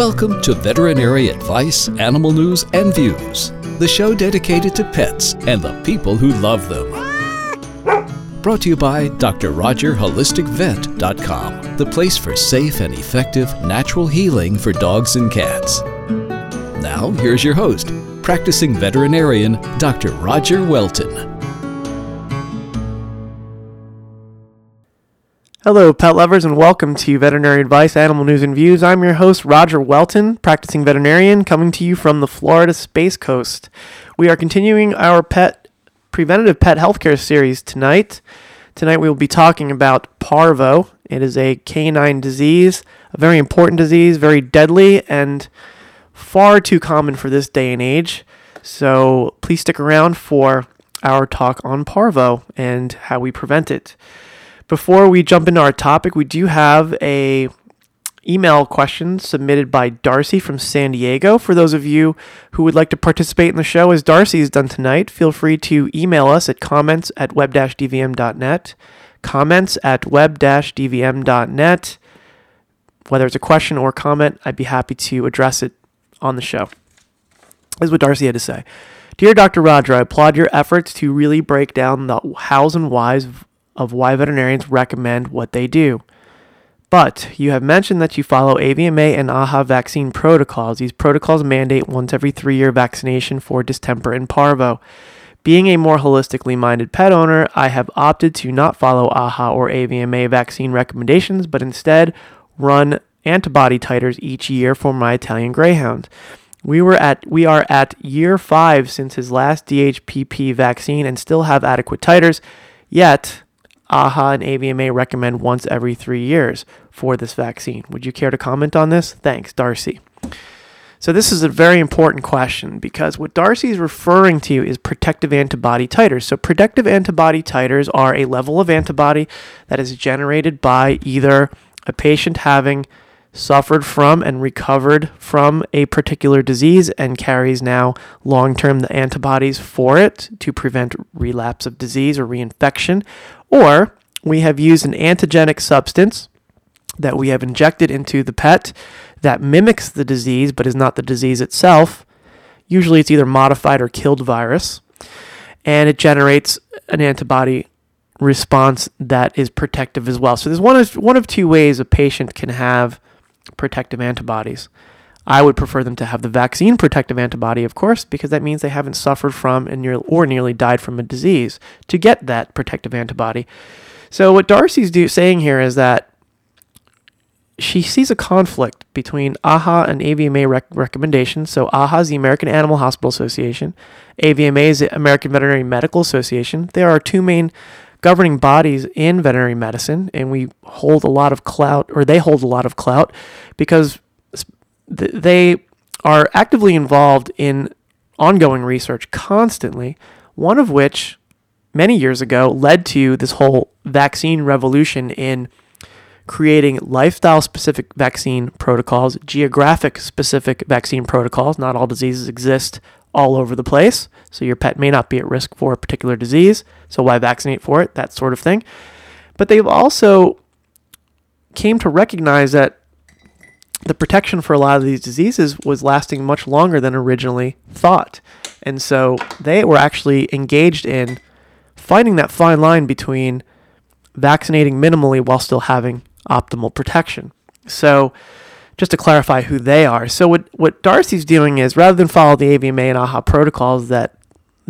Welcome to Veterinary Advice, Animal News, and Views, the show dedicated to pets and the people who love them. Brought to you by DrRogerHolisticVet.com, the place for safe and effective natural healing for dogs and cats. Now, here's your host, practicing veterinarian Dr. Roger Welton. Hello, pet lovers, and welcome to Veterinary Advice, Animal News, and Views. I'm your host, Roger Welton, practicing veterinarian, coming to you from the Florida Space Coast. We are continuing our pet preventative pet healthcare series tonight. Tonight, we will be talking about parvo. It is a canine disease, a very important disease, very deadly, and far too common for this day and age. So, please stick around for our talk on parvo and how we prevent it. Before we jump into our topic, we do have a email question submitted by Darcy from San Diego. For those of you who would like to participate in the show, as Darcy has done tonight, feel free to email us at comments at web-dvm.net. Comments at web-dvm.net. Whether it's a question or comment, I'd be happy to address it on the show. This is what Darcy had to say. Dear Dr. Roger, I applaud your efforts to really break down the hows and whys of why veterinarians recommend what they do. But you have mentioned that you follow AVMA and AAHA vaccine protocols. These protocols mandate once every three year vaccination for distemper and parvo. Being a more holistically minded pet owner, I have opted to not follow AAHA or AVMA vaccine recommendations, but instead run antibody titers each year for my Italian Greyhound. We were at we are at year 5 since his last DHPP vaccine and still have adequate titers. Yet, AAHA and AVMA recommend once every three years for this vaccine. Would you care to comment on this? Thanks, Darcy. So, this is a very important question because what Darcy is referring to is protective antibody titers. So, protective antibody titers are a level of antibody that is generated by either a patient having suffered from and recovered from a particular disease and carries now long term the antibodies for it to prevent relapse of disease or reinfection, or we have used an antigenic substance that we have injected into the pet that mimics the disease but is not the disease itself. Usually it's either modified or killed virus, and it generates an antibody response that is protective as well. So there's one of one of two ways a patient can have protective antibodies. I would prefer them to have the vaccine protective antibody, of course, because that means they haven't suffered from and or nearly died from a disease to get that protective antibody. So what Darcy's do, saying here is that she sees a conflict between AAHA and AVMA rec- recommendations. So AAHA is the American Animal Hospital Association, AVMA is the American Veterinary Medical Association. There are two main governing bodies in veterinary medicine, and we hold a lot of clout, or they hold a lot of clout, because they are actively involved in ongoing research constantly, one of which many years ago led to this whole vaccine revolution in creating lifestyle specific vaccine protocols, geographic specific vaccine protocols. Not all diseases exist all over the place, so your pet may not be at risk for a particular disease, so why vaccinate for it? That sort of thing. But they've also came to recognize that the protection for a lot of these diseases was lasting much longer than originally thought. And so they were actually engaged in finding that fine line between vaccinating minimally while still having optimal protection. So, just to clarify who they are. So, what, what Darcy's doing is rather than follow the AVMA and AHA protocols that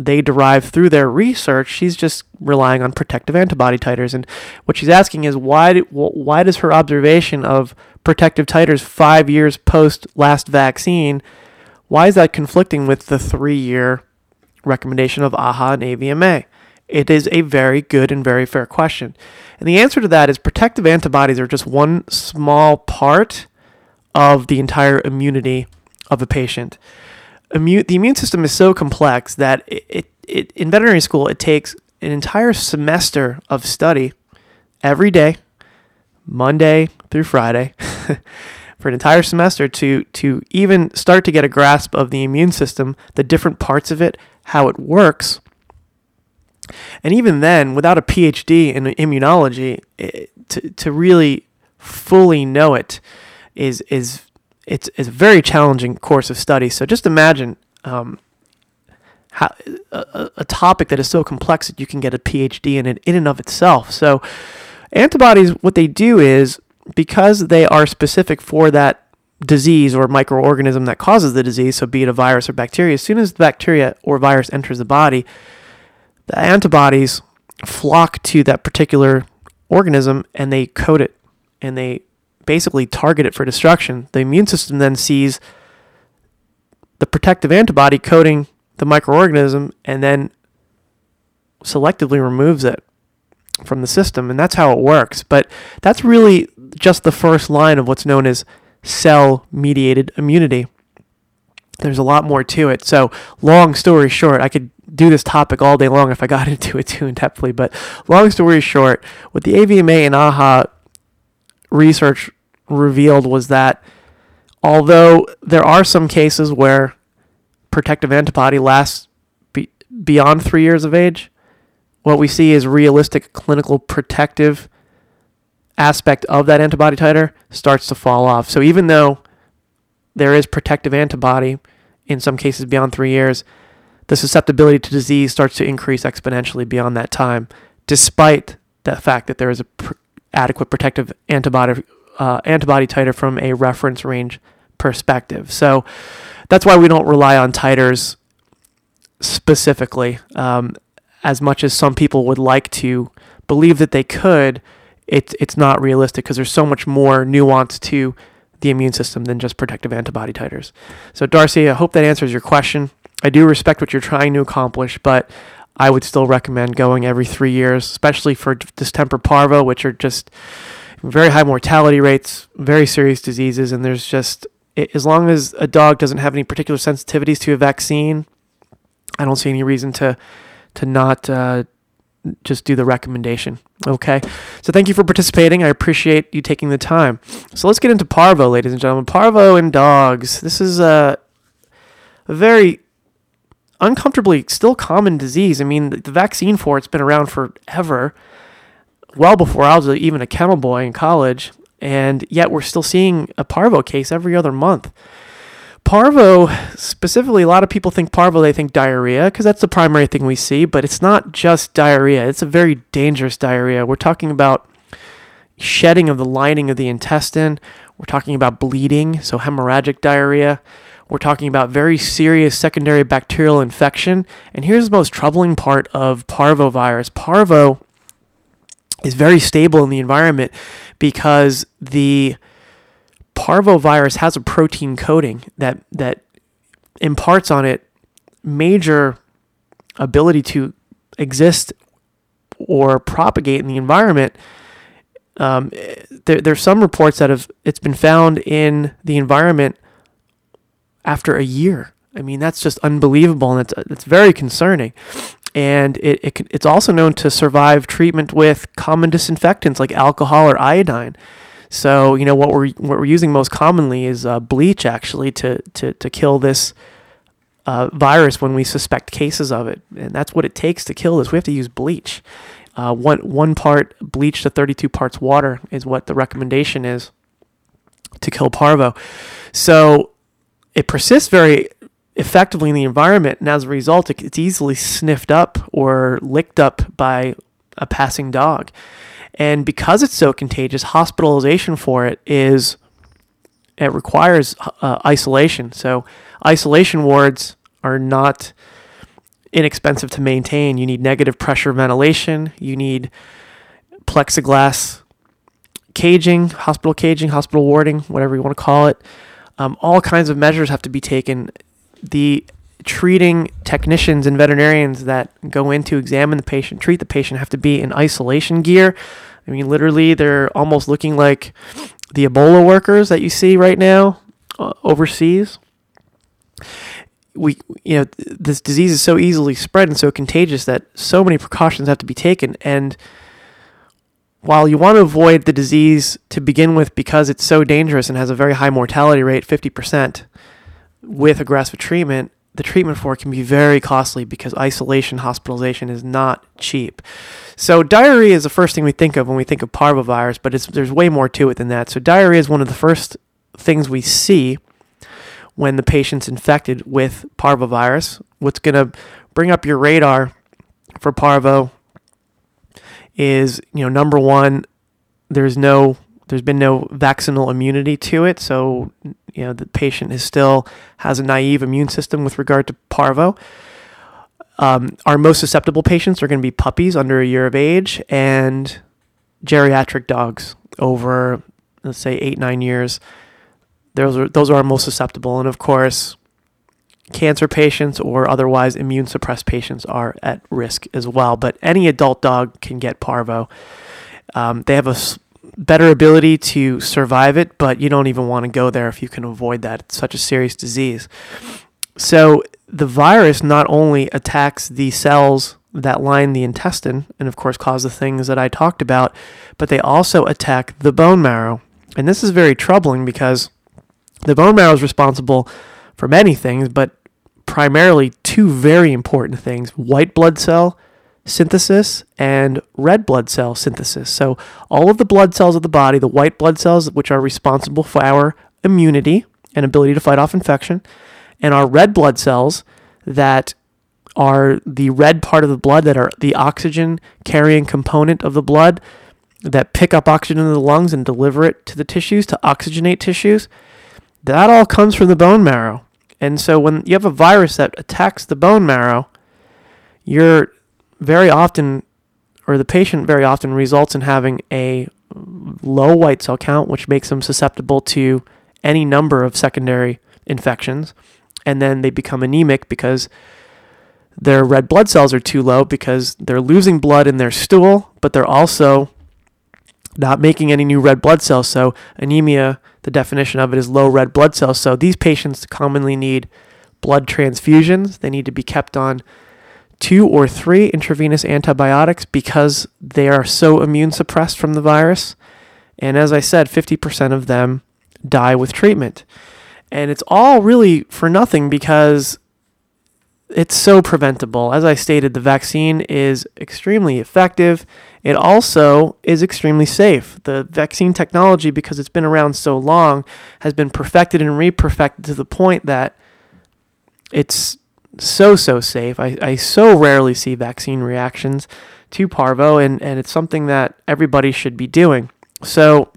they derive through their research, she's just relying on protective antibody titers. And what she's asking is why, do, why does her observation of protective titers five years post last vaccine, why is that conflicting with the three year recommendation of AAHA and AVMA? It is a very good and very fair question. And the answer to that is protective antibodies are just one small part of the entire immunity of a patient. Immune, the immune system is so complex that it, it, it, in veterinary school, it takes an entire semester of study every day, Monday through Friday, for an entire semester to, to even start to get a grasp of the immune system, the different parts of it, how it works. And even then, without a PhD in immunology, it, to, to really fully know it is, is it's, it's a very challenging course of study. So just imagine um, how, a, a topic that is so complex that you can get a PhD in it in and of itself. So antibodies, what they do is because they are specific for that disease or microorganism that causes the disease, so be it a virus or bacteria, as soon as the bacteria or virus enters the body, the antibodies flock to that particular organism and they coat it and they basically target it for destruction. The immune system then sees the protective antibody coating the microorganism and then selectively removes it from the system. And that's how it works. But that's really just the first line of what's known as cell mediated immunity. There's a lot more to it. So, long story short, I could do this topic all day long if I got into it too in depthly. But, long story short, what the AVMA and AAHA research revealed was that although there are some cases where protective antibody lasts be- beyond three years of age, what we see is realistic clinical protective aspect of that antibody titer starts to fall off. So even though there is protective antibody in some cases beyond three years, the susceptibility to disease starts to increase exponentially beyond that time, despite the fact that there is a pr- adequate protective antibody uh, antibody titer from a reference range perspective. So that's why we don't rely on titers specifically um, as much as some people would like to believe that they could it's it's not realistic because there's so much more nuance to the immune system than just protective antibody titers. So Darcy, I hope that answers your question. I do respect what you're trying to accomplish, but I would still recommend going every three years, especially for distemper parvo, which are just very high mortality rates, very serious diseases, and there's just as long as a dog doesn't have any particular sensitivities to a vaccine, I don't see any reason to to not uh, just do the recommendation. Okay. So thank you for participating. I appreciate you taking the time. So let's get into parvo, ladies and gentlemen. Parvo in dogs. This is a, a very uncomfortably still common disease. I mean, the vaccine for it's been around forever, well before I was even a kennel boy in college, and yet we're still seeing a parvo case every other month. Parvo, specifically, a lot of people think parvo, they think diarrhea, because that's the primary thing we see, but it's not just diarrhea. It's a very dangerous diarrhea. We're talking about shedding of the lining of the intestine. We're talking about bleeding, so hemorrhagic diarrhea. We're talking about very serious secondary bacterial infection. And here's the most troubling part of parvovirus parvo is very stable in the environment because the parvovirus has a protein coating that that imparts on it major ability to exist or propagate in the environment. Um, there, there's some reports that have it's been found in the environment after a year. I mean, that's just unbelievable, and it's it's very concerning. And it, it it's also known to survive treatment with common disinfectants like alcohol or iodine. So you know what we're what we're using most commonly is uh, bleach actually to to to kill this uh, virus when we suspect cases of it, and that's what it takes to kill this. We have to use bleach. Uh, one one part bleach to 32 parts water is what the recommendation is to kill parvo. So it persists very effectively in the environment, and as a result, it's easily sniffed up or licked up by a passing dog. And because it's so contagious, hospitalization for it is it requires uh, isolation. So isolation wards are not inexpensive to maintain. You need negative pressure ventilation. You need plexiglass caging, hospital caging, hospital warding, whatever you want to call it. Um, all kinds of measures have to be taken. The treating technicians and veterinarians that go in to examine the patient, treat the patient, have to be in isolation gear. I mean, literally, they're almost looking like the Ebola workers that you see right now uh, overseas. We, you know, this disease is so easily spread and so contagious that so many precautions have to be taken. And while you want to avoid the disease to begin with because it's so dangerous and has a very high mortality rate, 50%, with aggressive treatment, the treatment for it can be very costly because isolation hospitalization is not cheap. So diarrhea is the first thing we think of when we think of parvovirus, but there's way more to it than that. So diarrhea is one of the first things we see when the patient's infected with parvovirus. What's going to bring up your radar for parvo is, you know, number one, there's no there's been no vaccinal immunity to it, so you know the patient is still has a naive immune system with regard to parvo. Um, our most susceptible patients are going to be puppies under a year of age and geriatric dogs over, let's say, eight nine years. Those are those are our most susceptible, and of course, cancer patients or otherwise immune suppressed patients are at risk as well. But any adult dog can get parvo. Um, they have a better ability to survive it, but you don't even want to go there if you can avoid that. It's such a serious disease. So the virus not only attacks the cells that line the intestine and of course cause the things that I talked about, but they also attack the bone marrow. And this is very troubling because the bone marrow is responsible for many things, but primarily two very important things white blood cell synthesis and red blood cell synthesis. So, all of the blood cells of the body, the white blood cells, which are responsible for our immunity and ability to fight off infection, and our red blood cells that are the red part of the blood that are the oxygen carrying component of the blood that pick up oxygen in the lungs and deliver it to the tissues to oxygenate tissues. That all comes from the bone marrow. And so when you have a virus that attacks the bone marrow, you're very often, or the patient very often results in having a low white cell count, which makes them susceptible to any number of secondary infections. And then they become anemic because their red blood cells are too low because they're losing blood in their stool, but they're also not making any new red blood cells. So anemia the definition of it is low red blood cells. So these patients commonly need blood transfusions. They need to be kept on two or three intravenous antibiotics because they are so immune suppressed from the virus. And as I said, 50% of them die with treatment. And it's all really for nothing because it's so preventable. As I stated, the vaccine is extremely effective. It also is extremely safe. The vaccine technology, because it's been around so long, has been perfected and re-perfected to the point that it's so so safe. I, I so rarely see vaccine reactions to parvo, and, and it's something that everybody should be doing. So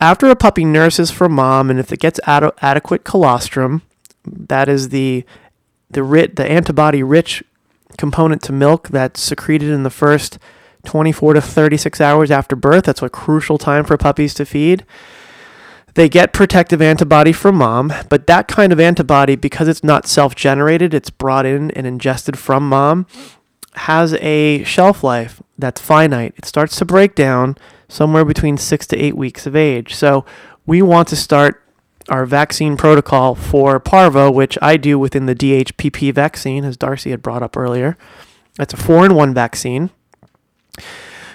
after a puppy nurses for mom, and if it gets ad- adequate colostrum, that is the the rit the antibody rich component to milk that's secreted in the first 24 to 36 hours after birth. That's a crucial time for puppies to feed. They get protective antibody from mom, but that kind of antibody, because it's not self generated, it's brought in and ingested from mom, has a shelf life that's finite. It starts to break down somewhere between six to eight weeks of age. So we want to start our vaccine protocol for parvo, which I do within the DHPP vaccine, as Darcy had brought up earlier. That's a four in one vaccine.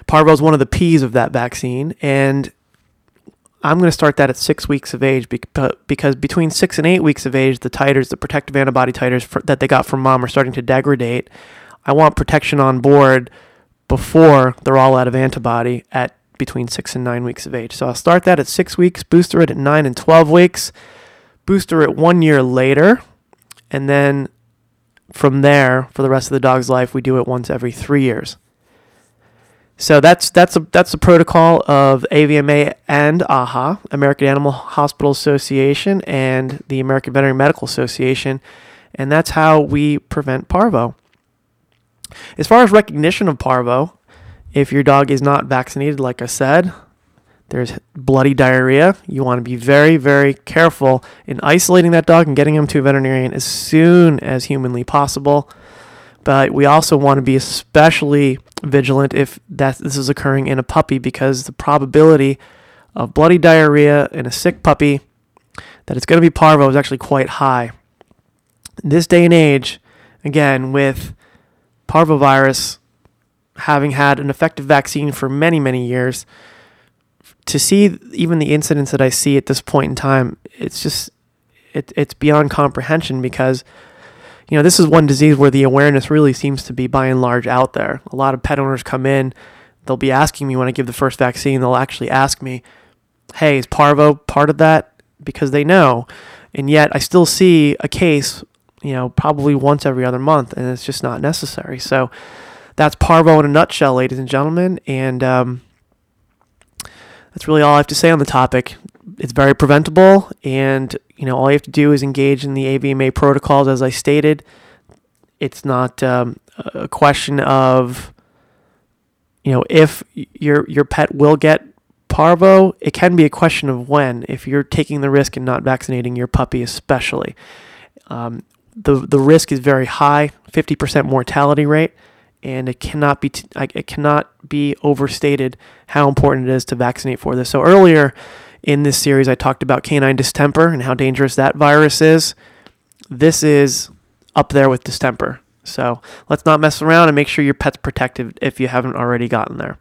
Parvo is one of the P's of that vaccine, and I'm going to start that at six weeks of age uh, because between six and eight weeks of age, the titers, the protective antibody titers for, that they got from mom, are starting to degrade. I want protection on board before they're all out of antibody at between six and nine weeks of age. So I'll start that at six weeks, booster it at nine and 12 weeks, booster it one year later, and then from there, for the rest of the dog's life, we do it once every three years. So that's that's a that's the protocol of AVMA and AAHA, American Animal Hospital Association, and the American Veterinary Medical Association, and that's how we prevent parvo. As far as recognition of parvo, if your dog is not vaccinated, like I said, there's bloody diarrhea. You want to be very, very careful in isolating that dog and getting him to a veterinarian as soon as humanly possible. But we also want to be especially vigilant if that this is occurring in a puppy because the probability of bloody diarrhea in a sick puppy that it's going to be parvo is actually quite high. In this day and age, again, with parvovirus having had an effective vaccine for many, many years, to see even the incidents that I see at this point in time, it's just it, it's beyond comprehension because you know this is one disease where the awareness really seems to be by and large out there. A lot of pet owners come in, they'll be asking me when I give the first vaccine, they'll actually ask me, hey, is parvo part of that? Because they know. And yet I still see a case, you know, probably once every other month, and it's just not necessary. So that's parvo in a nutshell, ladies and gentlemen. And um, that's really all I have to say on the topic. It's very preventable, and you know all you have to do is engage in the AVMA protocols, as I stated. It's not um, a question of you know if your your pet will get parvo. It can be a question of when. If you're taking the risk and not vaccinating your puppy, especially, um, the the risk is very high, 50% mortality rate and it cannot be t- it cannot be overstated how important it is to vaccinate for this. So earlier in this series, I talked about canine distemper and how dangerous that virus is. This is up there with distemper. So let's not mess around and make sure your pet's protected if you haven't already gotten there.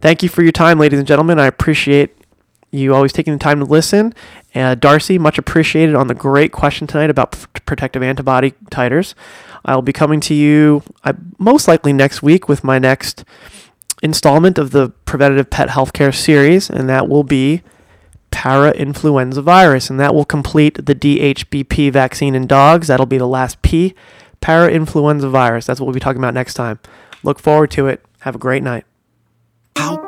Thank you for your time, ladies and gentlemen. I appreciate you always taking the time to listen. Uh, Darcy, much appreciated on the great question tonight about protective antibody titers. I'll be coming to you uh, most likely next week with my next installment of the Preventative Pet Healthcare series, and that will be para-influenza virus, and that will complete the DHPP vaccine in dogs. That'll be the last P, para-influenza virus. That's what we'll be talking about next time. Look forward to it. Have a great night.